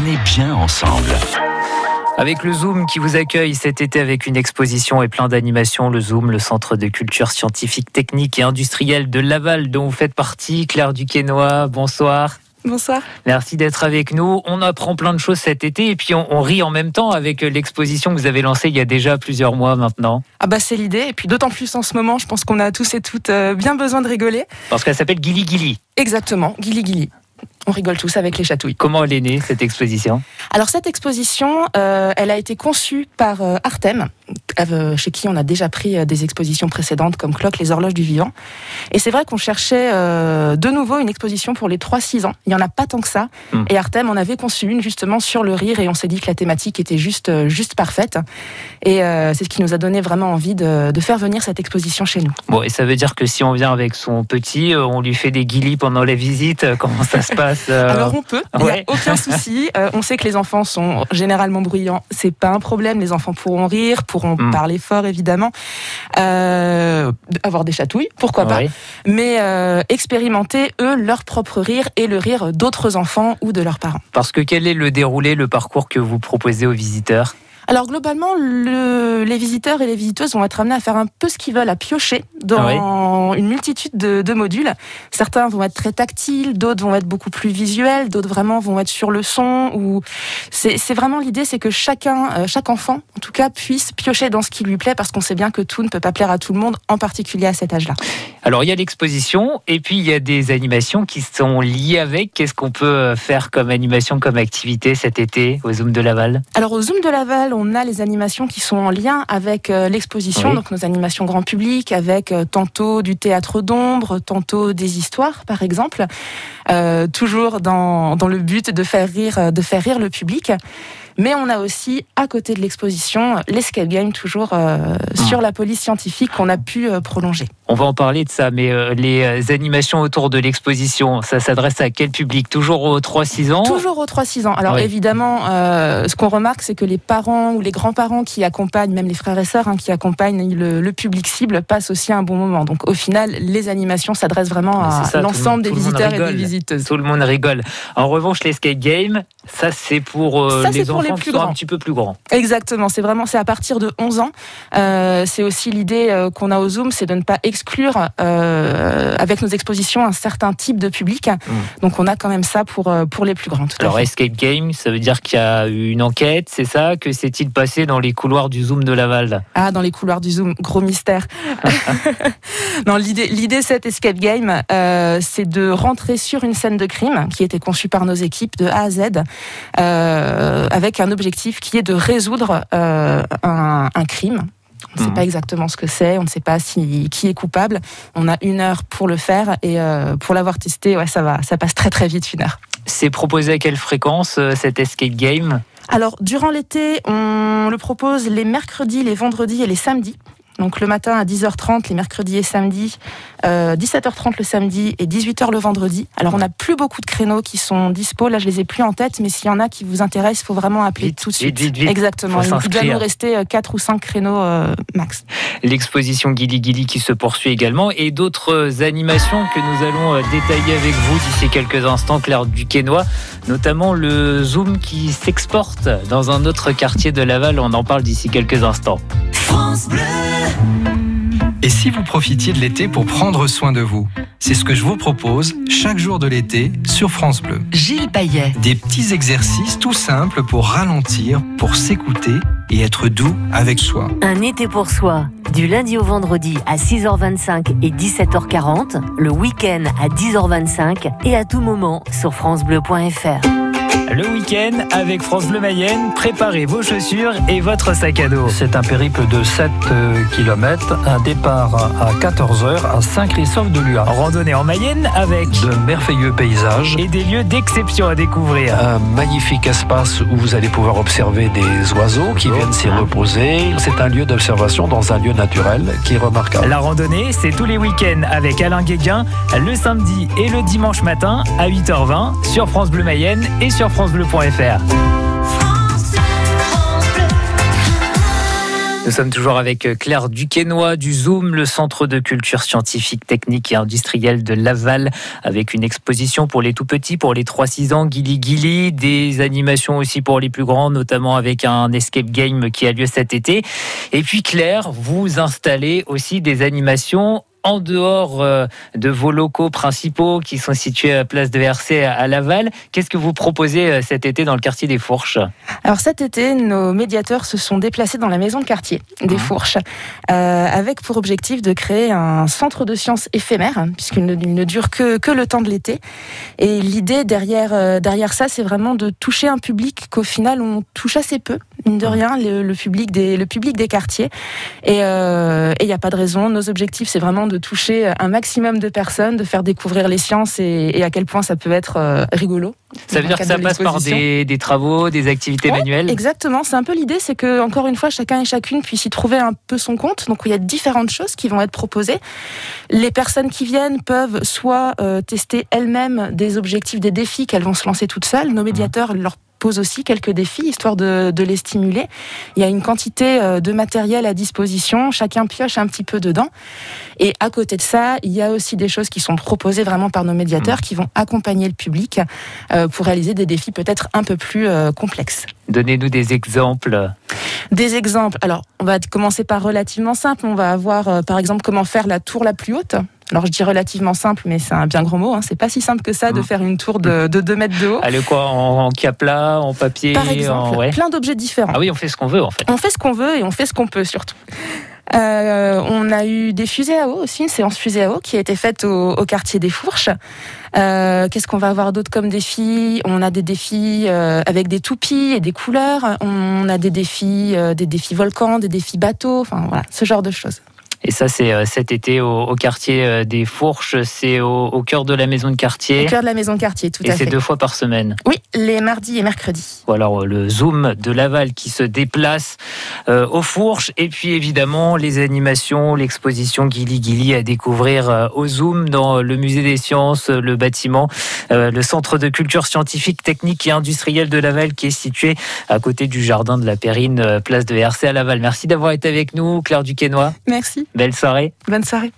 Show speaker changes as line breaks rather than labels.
on est bien ensemble.
Avec le Zoom qui vous accueille cet été avec une exposition et plein d'animations, le Zoom, le centre de culture scientifique, technique et industrielle de Laval dont vous faites partie, Claire Duquesnois, bonsoir.
Bonsoir.
Merci d'être avec nous. On apprend plein de choses cet été et puis on, on rit en même temps avec l'exposition que vous avez lancée il y a déjà plusieurs mois maintenant.
Ah bah c'est l'idée et puis d'autant plus en ce moment, je pense qu'on a tous et toutes euh, bien besoin de rigoler.
Parce qu'elle s'appelle Gilly Gilly.
Exactement, Gilly Gilly. On rigole tous avec les chatouilles.
Comment elle est née cette exposition?
Alors cette exposition, euh, elle a été conçue par euh, Artem, chez qui on a déjà pris euh, des expositions précédentes comme Clock, les horloges du vivant. Et c'est vrai qu'on cherchait euh, de nouveau une exposition pour les 3-6 ans. Il n'y en a pas tant que ça.
Mm.
Et Artem en avait conçu une justement sur le rire et on s'est dit que la thématique était juste, euh, juste parfaite. Et euh, c'est ce qui nous a donné vraiment envie de, de faire venir cette exposition chez nous.
Bon, et ça veut dire que si on vient avec son petit, euh, on lui fait des guilis pendant la visite. euh, Comment ça se passe euh,
Alors on peut, il n'y
ouais.
a aucun souci. Euh, on sait que les enfants sont généralement bruyants, c'est pas un problème. Les enfants pourront rire, pourront
Mm.
parler fort évidemment, euh, avoir des chatouilles, pourquoi pas. Mais euh, expérimenter eux leur propre rire et le rire d'autres enfants ou de leurs parents.
Parce que quel est le déroulé, le parcours que vous proposez aux visiteurs?
Alors globalement, le- les visiteurs et les visiteuses vont être amenés à faire un peu ce qu'ils veulent, à piocher dans une multitude de, de modules. Certains vont être très tactiles, d'autres vont être beaucoup plus visuels, d'autres vraiment vont être sur le son. Ou c'est vraiment l'idée, c'est que chacun, euh, chaque enfant, en tout cas, puisse piocher dans ce qui lui plaît, parce qu'on sait bien que tout ne peut pas plaire à tout le monde, en particulier à cet âge-là.
Alors il y a l'exposition et puis il y a des animations qui sont liées avec. Qu'est-ce qu'on peut faire comme animation, comme activité cet été au Zoom de Laval?
Alors au Zoom de Laval, on a les animations qui sont en lien avec euh, l'exposition,
Oui.
donc nos animations grand public, avec euh, tantôt du théâtre d'ombre, tantôt des histoires, par exemple, euh, toujours dans, dans le but de faire rire, de faire rire le public. Mais on a aussi, à côté de l'exposition, l'escape game, toujours euh, sur la police scientifique qu'on a pu euh, prolonger.
On va en parler de ça, mais euh, les animations autour de l'exposition, ça s'adresse à quel public? Toujours aux 3-6 ans?
Toujours aux 3-6 ans. Alors
Oui.
évidemment, ce qu'on remarque, c'est que les parents ou les grands-parents qui accompagnent, même les frères et sœurs hein, qui accompagnent le, le public cible, passent aussi un bon moment. Donc au final, les animations s'adressent vraiment à l'ensemble des visiteurs et des visiteuses.
Tout le monde rigole. En revanche, l'escape game, ça c'est pour euh,
Ça,
les
c'est pour les
enfants
plus
qui sont un
grands.
petit peu plus grands.
Exactement, c'est vraiment c'est à partir de 11 ans. Euh, c'est aussi l'idée euh, qu'on a au Zoom, c'est de ne pas exclure avec nos expositions un certain type de public. Donc on a quand même ça pour pour les plus grands. Tout à
Alors
fait.
escape game, ça veut dire qu'il y a eu une enquête, c'est ça? Que s'est-il passé dans les couloirs du Zoom de Laval?
Ah, dans les couloirs du Zoom, gros mystère. non, l'idée, l'idée de cet escape game, c'est de rentrer sur une scène de crime qui a été conçue par nos équipes de A à Z, euh, avec un objectif qui est de résoudre euh, un, un crime. On ne sait
Mhm.
pas exactement ce que c'est, on ne sait pas si, qui est coupable. On a une heure pour le faire et euh, pour l'avoir testé, ouais, ça va, ça passe très très vite une heure.
C'est proposé à quelle fréquence euh, cet escape game?
Alors, durant l'été, on le propose les mercredis, les vendredis et les samedis. Donc le matin à 10h30 les mercredis et samedis, euh, 17h30 le samedi et 18h le vendredi. Alors on n'a plus beaucoup de créneaux qui sont dispo, là je les ai plus en tête, mais s'il y en a qui vous intéressent, il faut vraiment appeler
Vite,
tout de suite.
vite, vite.
Exactement, il doit nous rester 4 ou 5 créneaux euh, max.
L'exposition Gilly Gilly qui se poursuit également et d'autres animations que nous allons euh, détailler avec vous d'ici quelques instants, Claire Duquesnois, notamment le Zoom qui s'exporte dans un autre quartier de Laval. On en parle d'ici quelques instants.
Et si vous profitiez de l'été pour prendre soin de vous C'est ce que je vous propose chaque jour de l'été sur France Bleu.
Gilles Payet.
Des petits exercices tout simples pour ralentir, pour s'écouter et être doux avec soi.
Un été pour soi. Du lundi au vendredi à 6h25 et 17h40. Le week-end à 10h25 et à tout moment sur FranceBleu.fr.
Le week-end avec France Bleu Mayenne, préparez vos chaussures et votre sac à dos.
C'est un périple de 7 km, un départ à 14h à Saint-Christophe-de-Lua.
Randonnée en Mayenne avec
De merveilleux paysages,
et des lieux d'exception à découvrir.
un magnifique espace où vous allez pouvoir observer des oiseaux qui viennent s'y reposer. C'est un lieu d'observation dans un lieu naturel qui est remarquable.
La randonnée, c'est tous les week-ends avec Alain Guéguin, le samedi et le dimanche matin à 8h20 sur France Bleu Mayenne et sur francebleu.fr. Nous sommes toujours avec euh, Claire Duquesnois du Zoom, le centre de culture scientifique, technique et industrielle de Laval, avec une exposition pour les tout petits, pour les 3-6 ans, Gilly Gilly, des animations aussi pour les plus grands, notamment avec un escape game qui a lieu cet été. Et puis Claire, vous installez aussi des animations en dehors euh, de vos locaux principaux qui sont situés à Place de RC à Laval. Qu'est-ce que vous proposez euh, cet été dans le quartier des Fourches?
Alors cet été, nos médiateurs se sont déplacés dans la maison de quartier des mmh. Fourches euh, avec pour objectif de créer un centre de sciences éphémère hein, puisqu'il ne, dure que, que le temps de l'été. Et l'idée derrière, derrière ça, c'est vraiment de toucher un public qu'au final on touche assez peu, mine de mmh. rien, le, public, des, le public des quartiers. Et il n'y a pas de raison. Nos objectifs, c'est vraiment de toucher un maximum de personnes, de faire découvrir les sciences et, à quel point ça peut être euh, rigolo.
Ça veut dire que ça passe par des, travaux, des activités manuelles
Exactement, c'est un peu l'idée, c'est que encore une fois, chacun et chacune puisse y trouver un peu son compte. Donc il y a différentes choses qui vont être proposées. Les personnes qui viennent peuvent soit euh, tester elles-mêmes des objectifs, des défis qu'elles vont se lancer toutes seules. Nos médiateurs leur pose aussi quelques défis, histoire de, les stimuler. Il y a une quantité euh, de matériel à disposition, chacun pioche un petit peu dedans. Et à côté de ça, il y a aussi des choses qui sont proposées vraiment par nos médiateurs mmh. qui vont accompagner le public euh, pour réaliser des défis peut-être un peu plus euh, complexes.
Donnez-nous des exemples.
Des exemples. Alors, on va commencer par relativement simple. On va avoir, par exemple, comment faire la tour la plus haute. Alors je dis relativement simple, mais c'est un bien gros mot. Hein. C'est pas si simple que ça de mmh. faire une tour de, 2 mètres de haut.
Allez quoi, en, en capla, en papier
Par exemple, plein d'objets différents.
Ah oui, on fait ce qu'on veut en fait.
On fait ce qu'on veut et on fait ce qu'on peut surtout. Euh, on a eu des fusées à eau aussi, une séance fusée à eau qui a été faite au, quartier des Fourches. Euh, qu'est-ce qu'on va avoir d'autre comme défis? On a des défis euh, avec des toupies et des couleurs. On a des défis, des défis volcans, des défis bateaux. Enfin voilà, ce genre de choses.
Et ça, c'est euh, cet été au, quartier euh, des Fourches. C'est au, cœur de la maison de quartier.
Au cœur de la maison de quartier, tout
à
fait.
Et c'est deux fois par semaine.
Oui, les mardis et mercredis.
Ou alors euh, le Zoom de Laval qui se déplace aux Fourches. Et puis évidemment, les animations, l'exposition Gilly Gilly à découvrir au Zoom dans le musée des sciences, le bâtiment, le centre de culture scientifique, technique et industrielle de Laval qui est situé à côté du jardin de la Périne, place de RC à Laval. Merci d'avoir été avec nous, Claire Duquesnois.
Merci.
Belle soirée.
Bonne soirée.